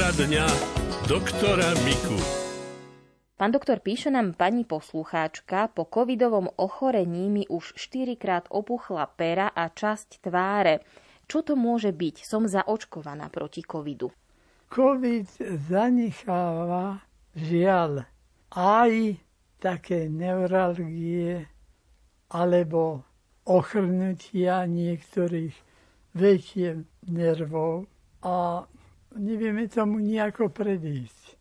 Poradňa doktora Miku. Pán doktor, píše nám pani poslucháčka, po covidovom ochorení mi už 4 krát opuchla pera a časť tváre. Čo to môže byť? Som zaočkovaná proti covidu. COVID zanecháva žiaľ aj také neuralgie alebo ochrnutia niektorých väčšie nervov a nevieme tomu nejako predísť.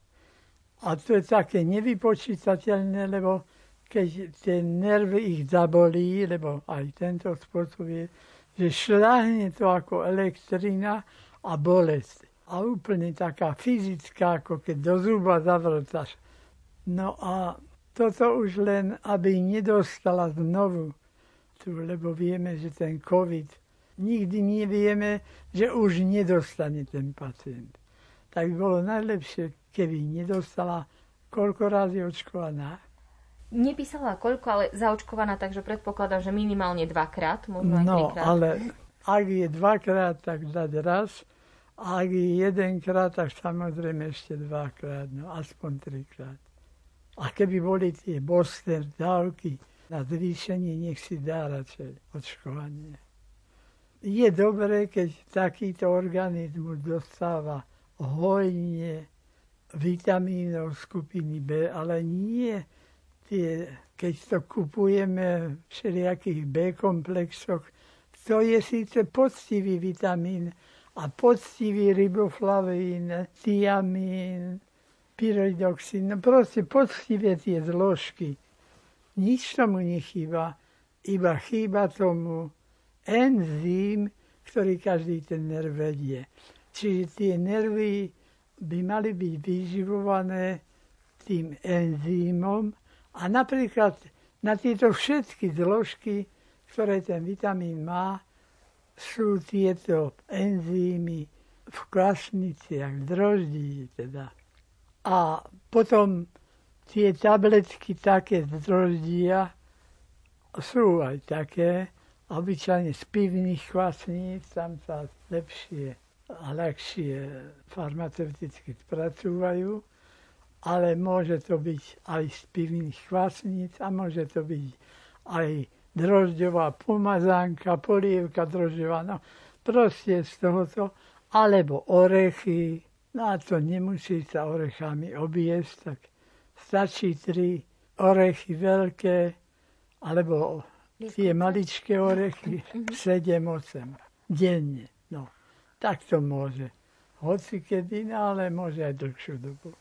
A to je také nevypočítateľné, lebo keď tie nervy ich zabolí, lebo aj tento spôsob je, že šľahne to ako elektrina a bolesť. A úplne taká fyzická, ako keď do zuba zavrtaš. No a toto už len, aby nedostala znovu tu, lebo vieme, že ten COVID nikdy nevieme, že už nedostane ten pacient. Tak by bolo najlepšie, keby nedostala koľko razy očkovaná. Nepísala koľko, ale zaočkovaná, takže predpokladám, že minimálne dvakrát, možno aj No, trikrát. ale ak je dvakrát, tak dať raz. A ak je jedenkrát, tak samozrejme ešte dvakrát, no aspoň trikrát. A keby boli tie booster dávky na zvýšenie, nech si dá radšej očkovanie je dobré, keď takýto organizmus dostáva hojne vitamínov skupiny B, ale nie tie, keď to kupujeme v všelijakých B komplexoch, to je síce poctivý vitamín a poctivý riboflavín, tiamín, pyridoxín, no proste poctivé tie zložky. Nič tomu nechýba, iba chýba tomu enzym, ktorý každý ten nerv vedie. Čiže tie nervy by mali byť vyživované tým enzymom a napríklad na tieto všetky zložky, ktoré ten vitamín má, sú tieto enzymy v klasniciach, droždí teda. A potom tie tabletky také z droždia sú aj také, obyčajne z pivných kvasníc, tam sa lepšie a ľahšie farmaceuticky spracúvajú, ale môže to byť aj z pivných kvasníc a môže to byť aj drožďová pomazánka, polievka drožďová, no proste z tohoto, alebo orechy, no a to nemusí sa orechami obiesť, tak stačí tri orechy veľké, alebo tie maličké orechy, 7-8 denne. No, tak to môže. Hoci kedy, no, ale môže aj dlhšiu dobu.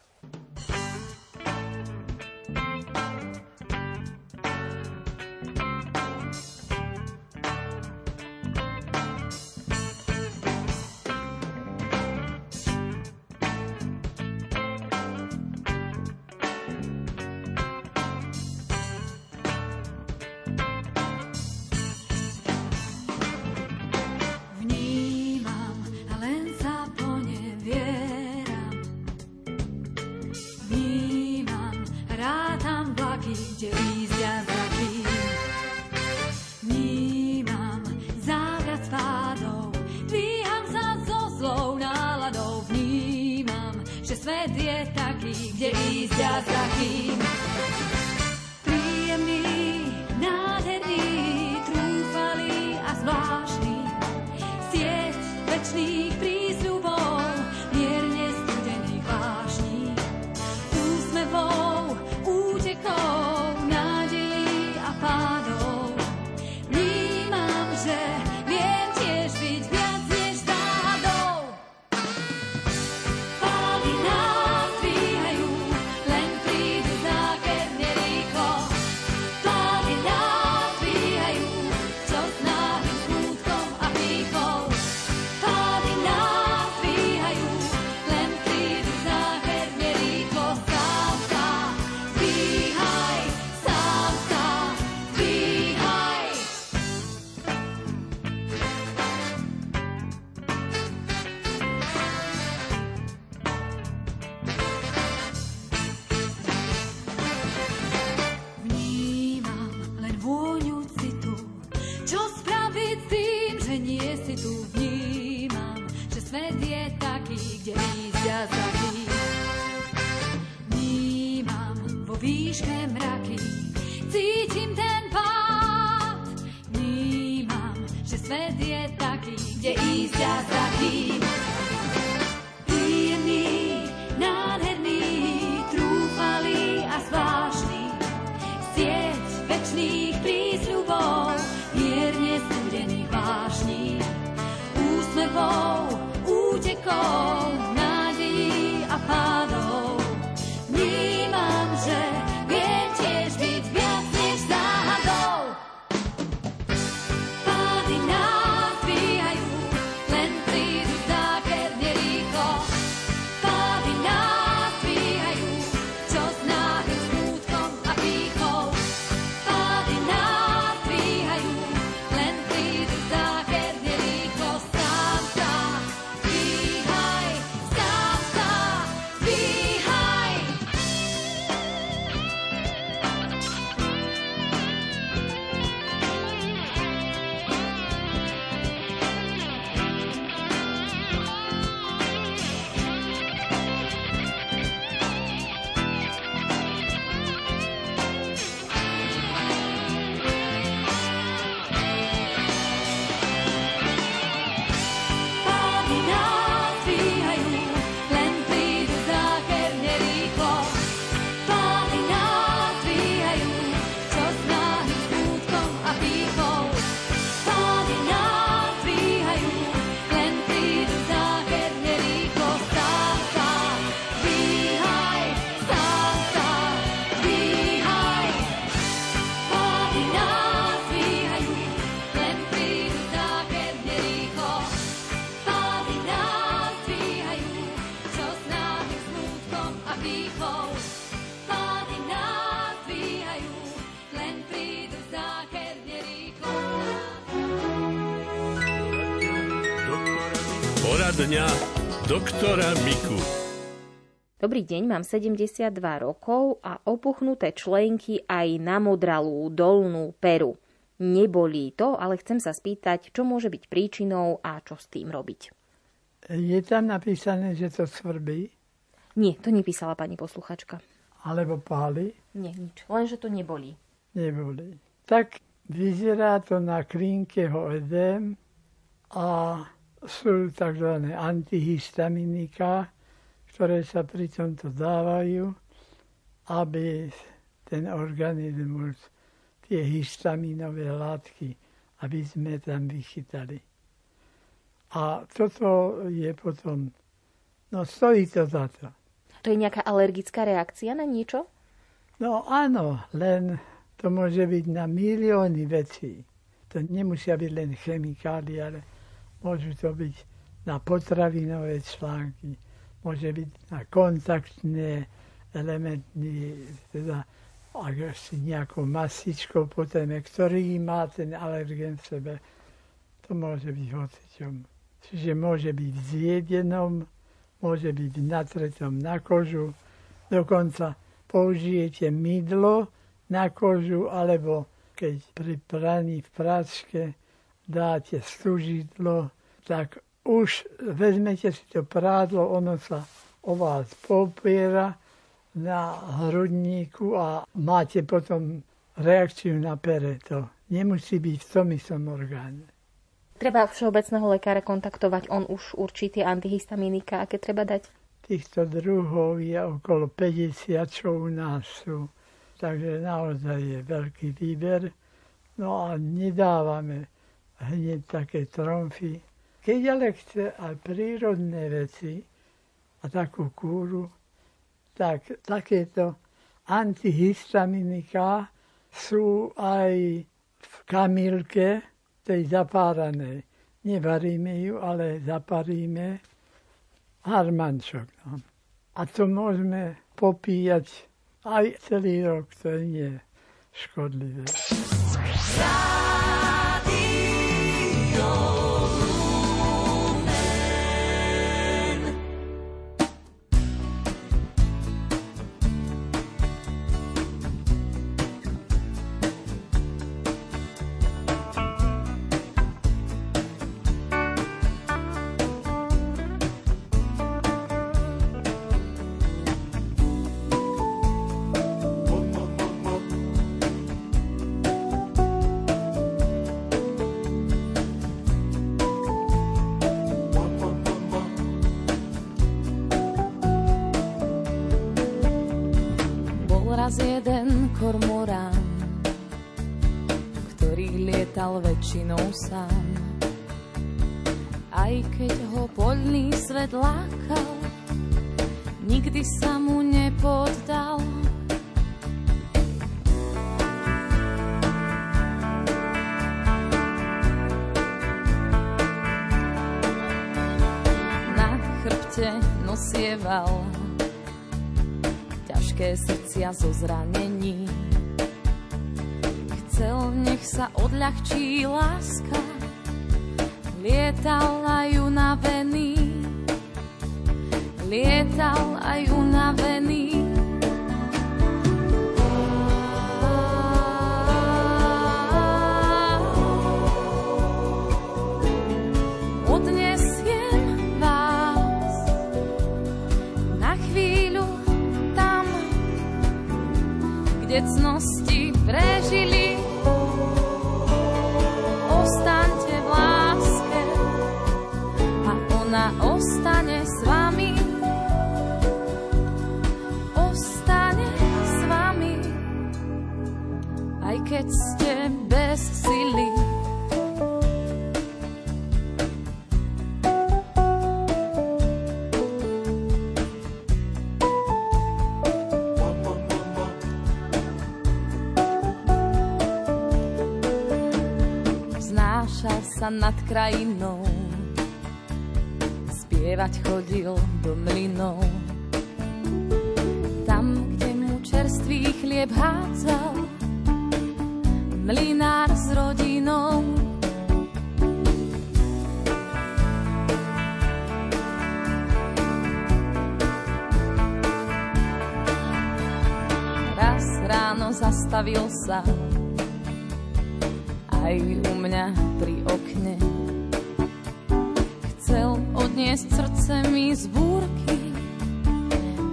Poradňa doktora Miku. Dobrý deň, mám 72 rokov a opuchnuté členky aj namodralú dolnú peru. Nebolí to, ale chcem sa spýtať, čo môže byť príčinou a čo s tým robiť. Je tam napísané, že to svrbí, Nie, to nepísala pani posluchačka. alebo páli, Nie, nič. Len, že to nebolí. neboli. Tak vyzerá to na klinkeho edém a sú tzv. antihistaminika, ktoré sa pri tomto dávajú, aby ten organizmus, tie histaminové látky, aby sme tam vychytali. A toto je potom, no stojí to za to. To je nejaká alergická reakcia na niečo? No áno, len to môže byť na milióny vecí. To nemusia byť len chemikálie, ale môžu to byť na potravinové články, môže byť na kontaktné elementy, teda ak si nejakou masičkou potom, ktorý má ten alergén v sebe, to môže byť hocičom. Čiže môže byť zjedenom, môže byť natretom na kožu, dokonca použijete mydlo na kožu, alebo keď pri praní v práčke dáte stužidlo, tak už vezmete si to prádlo, ono sa o vás popiera na hrudníku a máte potom reakciu na pere. To nemusí byť v tom istom orgáne. Treba všeobecného lekára kontaktovať, on už určí tie antihistaminika, aké treba dať. Týchto druhov je okolo 50, čo u nás sú. Takže naozaj je veľký výber. No a nedávame hneď také tromfy. Keď ale chce aj prírodné veci a takú kúru, tak takéto antihistaminika sú aj v kamilke, tej zapáranej. Nevaríme ju, ale zaparíme harmančok. No. A to môžeme popíjať aj celý rok, to nie škodlivé. jeden väčšinou sám. Aj keď ho poľný svet lákal, nikdy sa mu nepoddal. Na chrbte nosieval ťažké srdcia zo zranení. Chcel, nech sa odľahčí láska, lietal aj unavený. Lietal aj unavený. Kde cnosti sa nad krajinou, spievať chodil do mlynov. Tam, kde mu čerstvý chlieb hádzal, mlynár s rodinou. Raz ráno zastavil sa aj u mňa okne. Chcel odniesť srdce mi z búrky,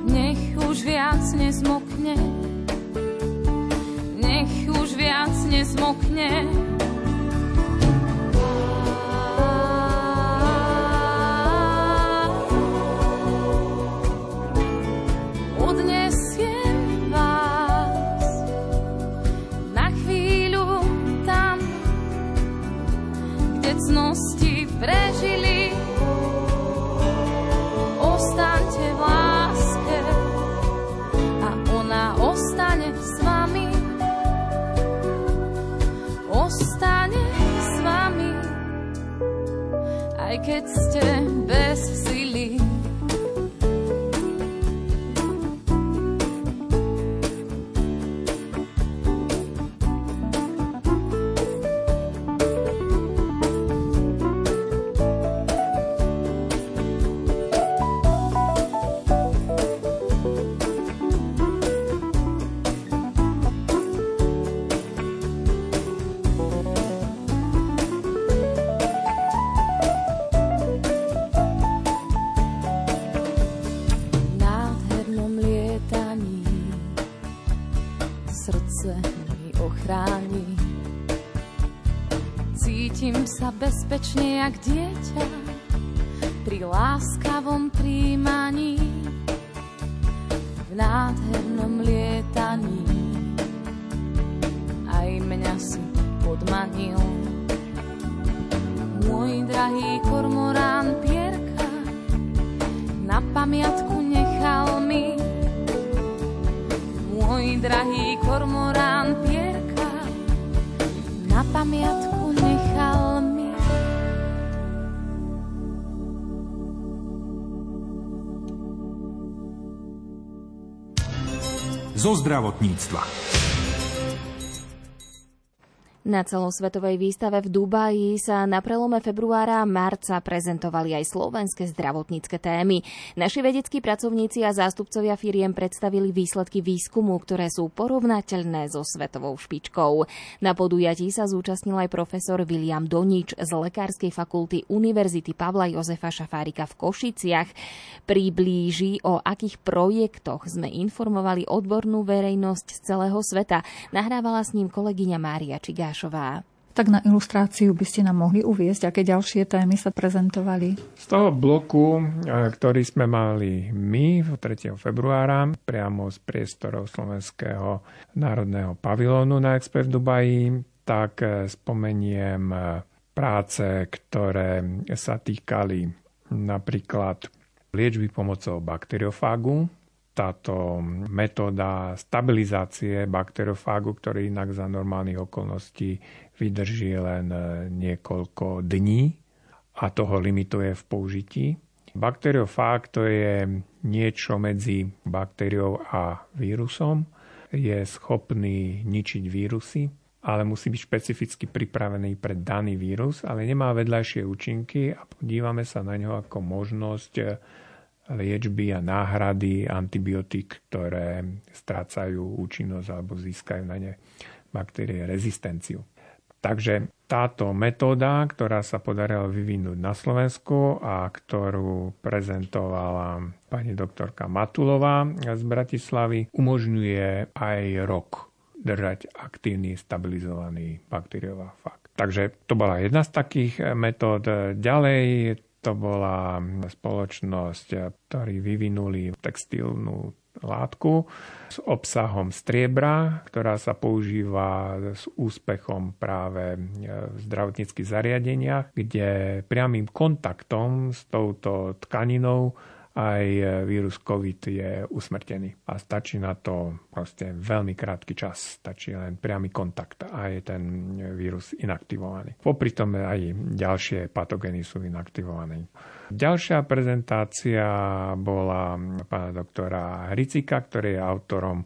nech už viac nezmokne. Nech už viac nezmokne. Drahý kormorán Pierka na pamiatku nechal mi môj drahý kormorán Pierka na pamiatku nechal mi. zo zdravotníctva. Na celosvetovej výstave v Dubaji sa na prelome februára a marca prezentovali aj slovenské zdravotnícke témy. Naši vedeckí pracovníci a zástupcovia firiem predstavili výsledky výskumu, ktoré sú porovnateľné so svetovou špičkou. Na podujatí sa zúčastnil aj profesor William Donič z Lekárskej fakulty Univerzity Pavla Jozefa Šafárika v Košiciach. Priblíži, o akých projektoch sme informovali odbornú verejnosť z celého sveta. Nahrávala s ním kolegyňa Mária Čigáš. Tomášová. Tak na ilustráciu by ste nám mohli uviezť, aké ďalšie témy sa prezentovali? Z toho bloku, e, ktorý sme mali my 3. februára, priamo z priestorov Slovenského národného pavilónu na Expe v Dubaji, tak e, spomeniem e, práce, ktoré sa týkali napríklad liečby pomocou bakteriofágu, táto metóda stabilizácie bakteriofágu, ktorý inak za normálnych okolností vydrží len e, niekoľko dní a toho limituje v použití. Bakteriofág to je niečo medzi baktériou a vírusom. Je schopný ničiť vírusy, ale musí byť špecificky pripravený pre daný vírus, ale nemá vedľajšie účinky a podívame sa na ňo ako možnosť liečby a náhrady antibiotík, ktoré strácajú účinnosť alebo získajú na ne baktérie rezistenciu. Takže táto metóda, ktorá sa podarila vyvinúť na Slovensku a ktorú prezentovala pani doktorka Matulová z Bratislavy, umožňuje aj rok držať aktívny stabilizovaný bakteriová Takže to bola jedna z takých metód. Ďalej to bola spoločnosť, ktorí vyvinuli textilnú látku s obsahom striebra, ktorá sa používa s úspechom práve v zdravotníckých zariadeniach, kde priamým kontaktom s touto tkaninou aj vírus COVID je usmrtený. A stačí na to proste veľmi krátky čas. Stačí len priamy kontakt a je ten vírus inaktivovaný. Popri tom aj ďalšie patogény sú inaktivované. Ďalšia prezentácia bola pána doktora Hricika, ktorý je autorom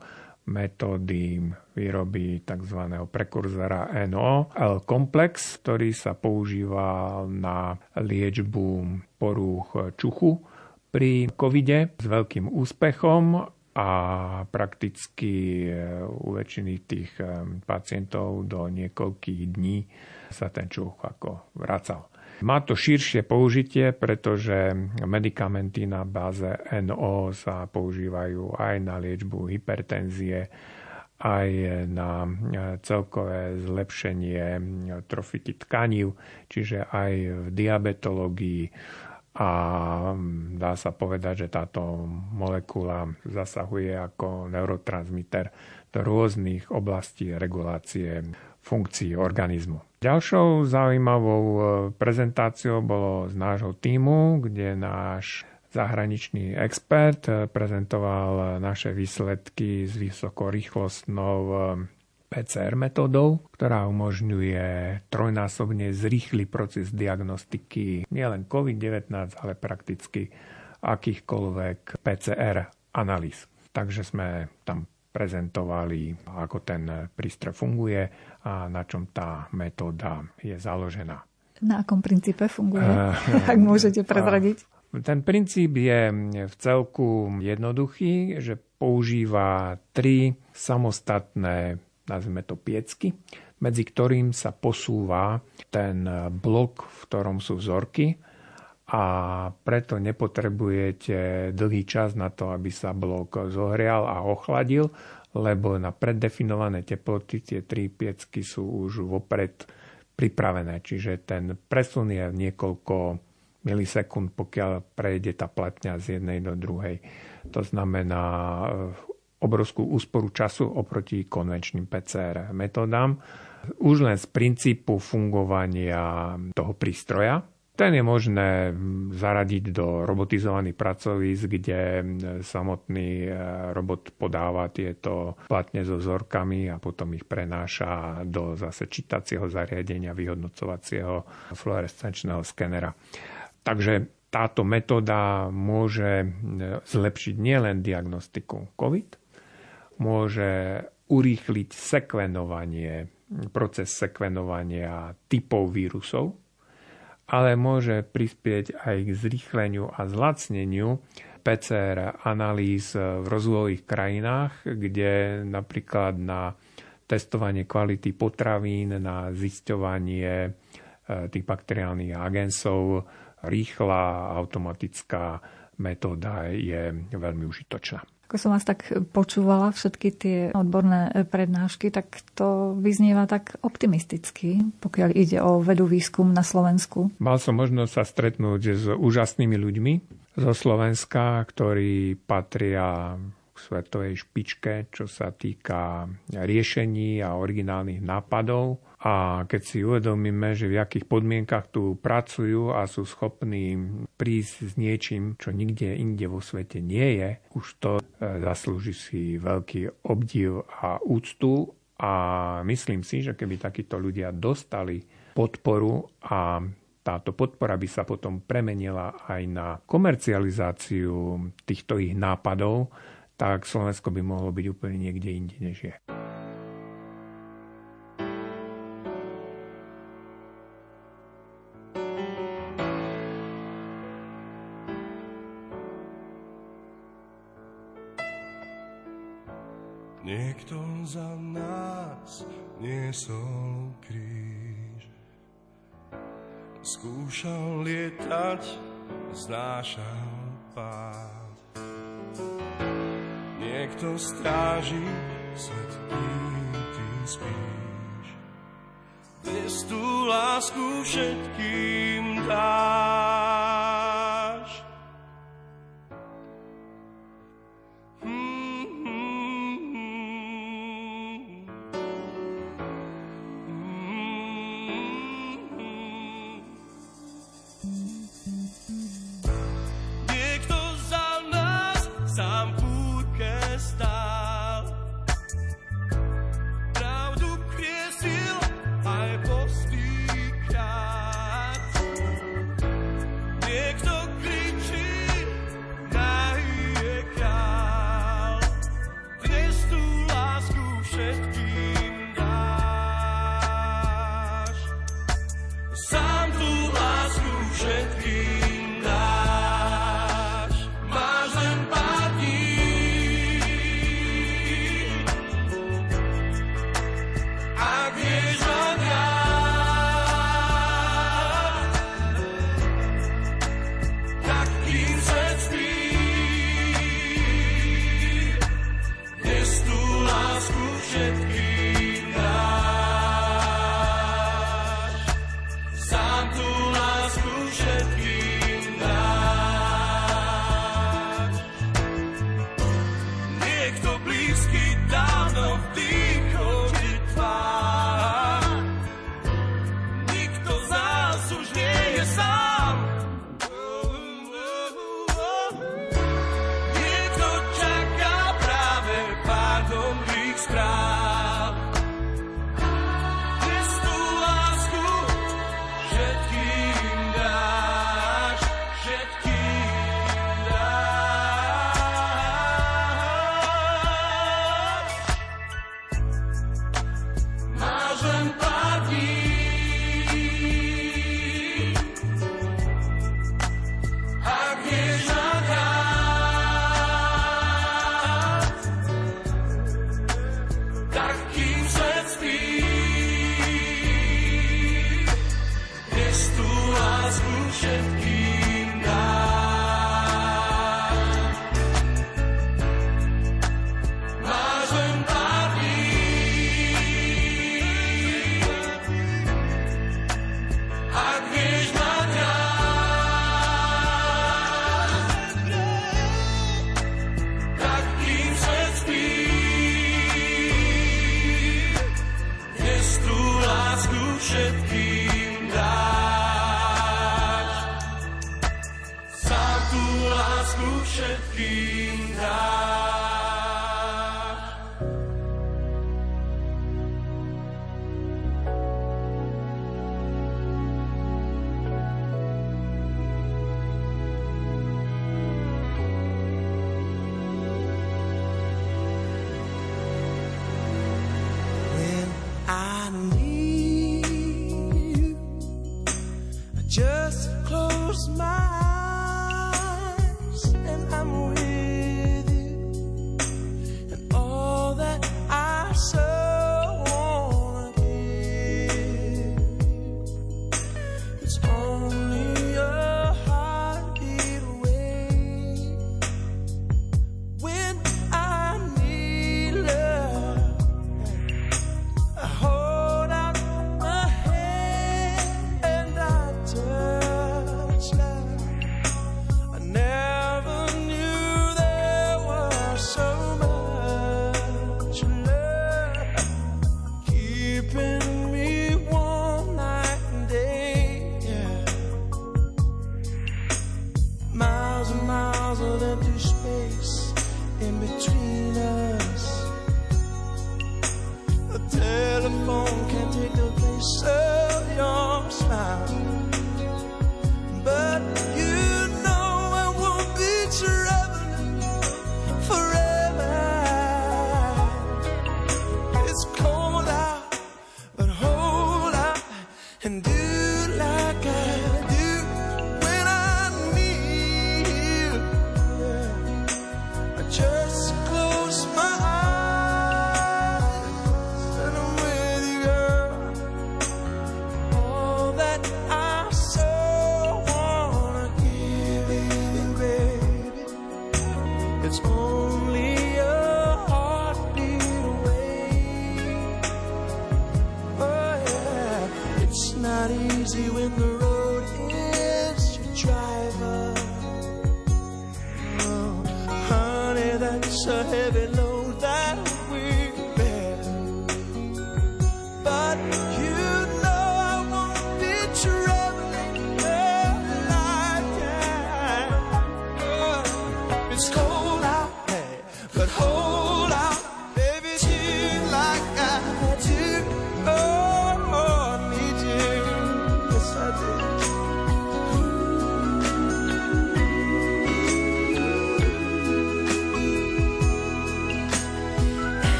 metódy výroby tzv. prekurzora NO, L-komplex, ktorý sa používa na liečbu porúch čuchu pri covide s veľkým úspechom a prakticky e, u väčšiny tých e, pacientov do niekoľkých dní sa ten čuch ako vracal. Má to širšie použitie, pretože medikamenty na báze NO sa používajú aj na liečbu hypertenzie, aj na e, celkové zlepšenie trofity tkanív, čiže aj v diabetológii, a dá sa povedať, že táto molekula zasahuje ako neurotransmiter do rôznych oblastí regulácie funkcií organizmu. Ďalšou zaujímavou e, prezentáciou bolo z nášho týmu, kde náš zahraničný expert e, prezentoval naše výsledky s vysokorýchlostnou e, PCR metódou, ktorá umožňuje trojnásobne zrýchly proces diagnostiky nielen COVID-19, ale prakticky akýchkoľvek PCR analýz. Takže sme tam prezentovali, ako ten prístroj funguje a na čom tá metóda je založená. Na akom princípe funguje, uh, ak môžete prezradiť? Ten princíp je v celku jednoduchý, že používa tri samostatné nazvime to piecky, medzi ktorým sa posúva ten blok, v ktorom sú vzorky a preto nepotrebujete dlhý čas na to, aby sa blok zohrial a ochladil, lebo na preddefinované teploty tie tri piecky sú už vopred pripravené. Čiže ten presun je niekoľko milisekúnd, pokiaľ prejde tá platňa z jednej do druhej. To znamená, obrovskú úsporu času oproti konvenčným PCR metódám. Už len z princípu fungovania toho prístroja. Ten je možné zaradiť do robotizovaných pracovísk, kde samotný e, robot podáva tieto platne so vzorkami a potom ich prenáša do zase čítacieho zariadenia vyhodnocovacieho fluorescenčného skenera. Takže táto metóda môže zlepšiť nielen diagnostiku COVID, môže urýchliť sekvenovanie, proces sekvenovania typov vírusov, ale môže prispieť aj k zrýchleniu a zlacneniu PCR analýz v rozvojových krajinách, kde napríklad na testovanie kvality potravín, na zisťovanie e, tých bakteriálnych agensov rýchla automatická metóda je veľmi užitočná. Ako som vás tak počúvala, všetky tie odborné prednášky, tak to vyznieva tak optimisticky, pokiaľ ide o vedu výskum na Slovensku. Mal som možnosť sa stretnúť s úžasnými ľuďmi zo Slovenska, ktorí patria k svetovej špičke, čo sa týka riešení a originálnych nápadov a keď si uvedomíme, že v akých podmienkach tu pracujú a sú schopní prísť s niečím, čo nikde inde vo svete nie je, už to e, zaslúži si veľký obdiv a úctu a myslím si, že keby takíto ľudia dostali podporu a táto podpora by sa potom premenila aj na komercializáciu týchto ich nápadov, tak Slovensko by mohlo byť úplne niekde inde, než je. Niekto za nás niesol kríž. Skúšal lietať, znášal pád. Niekto stráži svet, kým ty spíš. Dnes tú lásku všetkým dáš.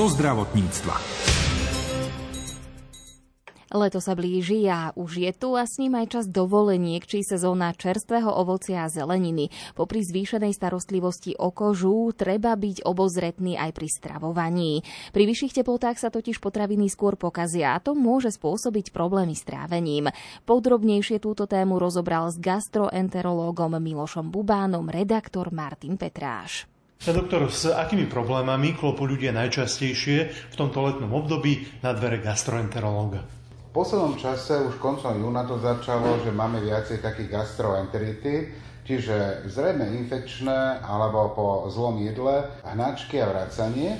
Zo zdravotníctva. Leto sa blíži a už je tu a s ním aj čas dovoleniek či sezóna čerstvého ovocia a zeleniny. Popri zvýšenej starostlivosti o kožu treba byť obozretný aj pri stravovaní. Pri vyšších teplotách sa totiž potraviny skôr pokazia a to môže spôsobiť problémy s trávením. Podrobnejšie túto tému rozobral s gastroenterológom Milošom Bubánom redaktor Martin Petráš. Pán doktor, s akými problémami klopú ľudia najčastejšie v tomto letnom období na dvere gastroenterológa? V poslednom čase, už koncom júna to začalo, že máme viacej takých gastroenterity, čiže zrejme infekčné alebo po zlom jedle, hnačky a vracanie.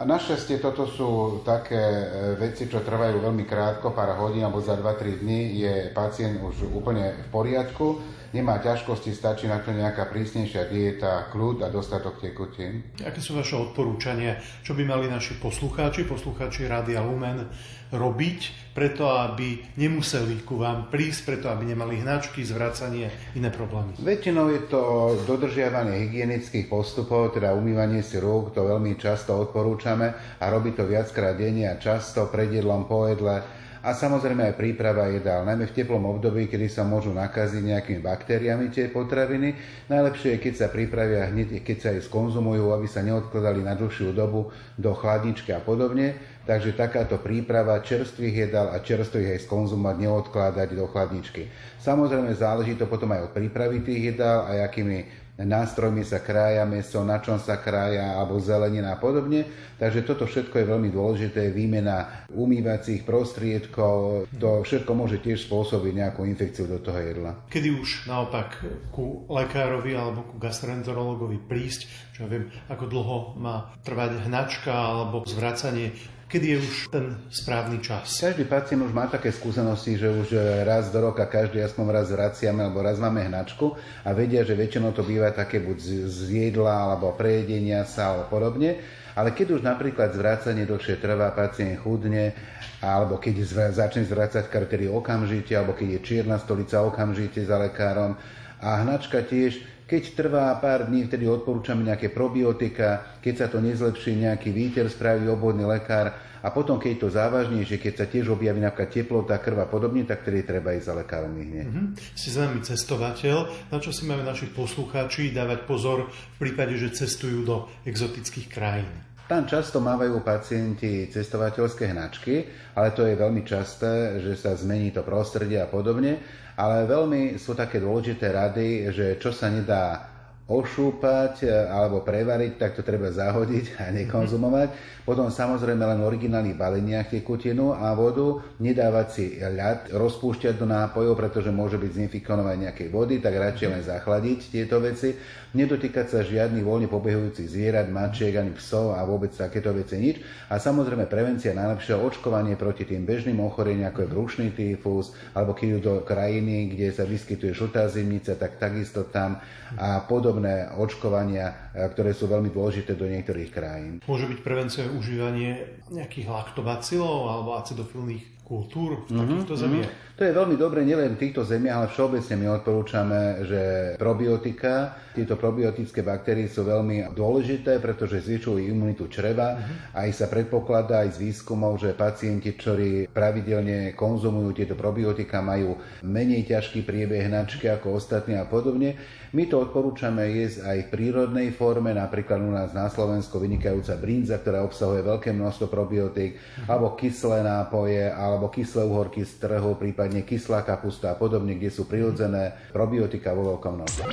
A našťastie toto sú také e, veci, čo trvajú veľmi krátko, pár hodín alebo za 2-3 dní je pacient už úplne v poriadku, nemá ťažkosti, stačí na to nejaká prísnejšia dieta, kľud a dostatok tekutín. Aké sú vaše odporúčania? Čo by mali naši poslucháči, poslucháči Rádia Lumen robiť preto, aby nemuseli ku vám prísť, preto, aby nemali hnačky, zvracanie, iné problémy? Väčšinou je to dodržiavanie hygienických postupov, teda umývanie si rúk, to veľmi často odporúčame a robí to viackrát denne a často pred jedlom, po jedle a samozrejme aj príprava jedál, najmä v teplom období, kedy sa môžu nakaziť nejakými baktériami tie potraviny. Najlepšie je, keď sa pripravia hneď, keď sa aj skonzumujú, aby sa neodkladali na dlhšiu dobu do chladničky a podobne. Takže takáto príprava čerstvých jedál a čerstvých aj skonzumovať, neodkladať do chladničky. Samozrejme záleží to potom aj od prípravy tých jedál a akými nástrojmi sa krája meso, na čom sa krája, alebo zelenina a podobne. Takže toto všetko je veľmi dôležité, výmena umývacích prostriedkov, to všetko môže tiež spôsobiť nejakú infekciu do toho jedla. Kedy už naopak ku lekárovi alebo ku gastroenterologovi prísť, čo ja viem, ako dlho má trvať hnačka alebo zvracanie kedy je už ten správny čas? Každý pacient už má také skúsenosti, že už raz do roka každý aspoň raz vraciame alebo raz máme hnačku a vedia, že väčšinou to býva také buď z, jedla alebo prejedenia sa alebo podobne. Ale keď už napríklad zvrácanie dlhšie trvá, pacient chudne, alebo keď zvra- začne zvrácať krv, okamžite, alebo keď je čierna stolica, okamžite za lekárom. A hnačka tiež, keď trvá pár dní, vtedy odporúčame nejaké probiotika, keď sa to nezlepší, nejaký výter spraví obvodný lekár a potom, keď je to závažnejšie, keď sa tiež objaví napríklad teplota, krv a podobne, tak vtedy treba ísť za lekárom hneď. Mhm. Si známy cestovateľ, na čo si majú našich poslucháči dávať pozor v prípade, že cestujú do exotických krajín? Tam často mávajú pacienti cestovateľské hnačky, ale to je veľmi časté, že sa zmení to prostredie a podobne. Ale veľmi sú také dôležité rady, že čo sa nedá ošúpať e, alebo prevariť, tak to treba zahodiť a nekonzumovať. Potom samozrejme len v originálnych baleniach tekutinu a vodu, nedávať si ľad, rozpúšťať do nápojov, pretože môže byť zinfikované nejakej vody, tak radšej len zachladiť tieto veci. Nedotýkať sa žiadnych voľne pobehujúcich zvierat, mačiek ani psov a vôbec takéto veci nič. A samozrejme prevencia najlepšie očkovanie proti tým bežným ochoreniam, ako je brušný tyfus, alebo keď do krajiny, kde sa vyskytuje žltá zimnica, tak takisto tam a podobné očkovania, e, ktoré sú veľmi dôležité do niektorých krajín. Môže byť prevencia užívanie nejakých laktobacilov alebo acidofilných kultúr v takýchto Mhm, zemiach? Mhm. To je veľmi dobre nielen v týchto zemiach, ale všeobecne my odporúčame, že probiotika, tieto probiotické baktérie sú veľmi dôležité, pretože zvyšujú imunitu čreva. Aj sa predpokladá aj z výskumov, že pacienti, ktorí pravidelne konzumujú tieto probiotika, majú menej ťažký priebeh hnačky ako ostatní a podobne. My to odporúčame jesť aj v prírodnej forme, napríklad u nás na Slovensku vynikajúca brinza, ktorá obsahuje veľké množstvo probiotík, alebo kyslé nápoje, alebo kyslé uhorky z trhu, prípadne kyslá kapusta a podobne, kde sú prirodzené probiotika vo veľkom množstve.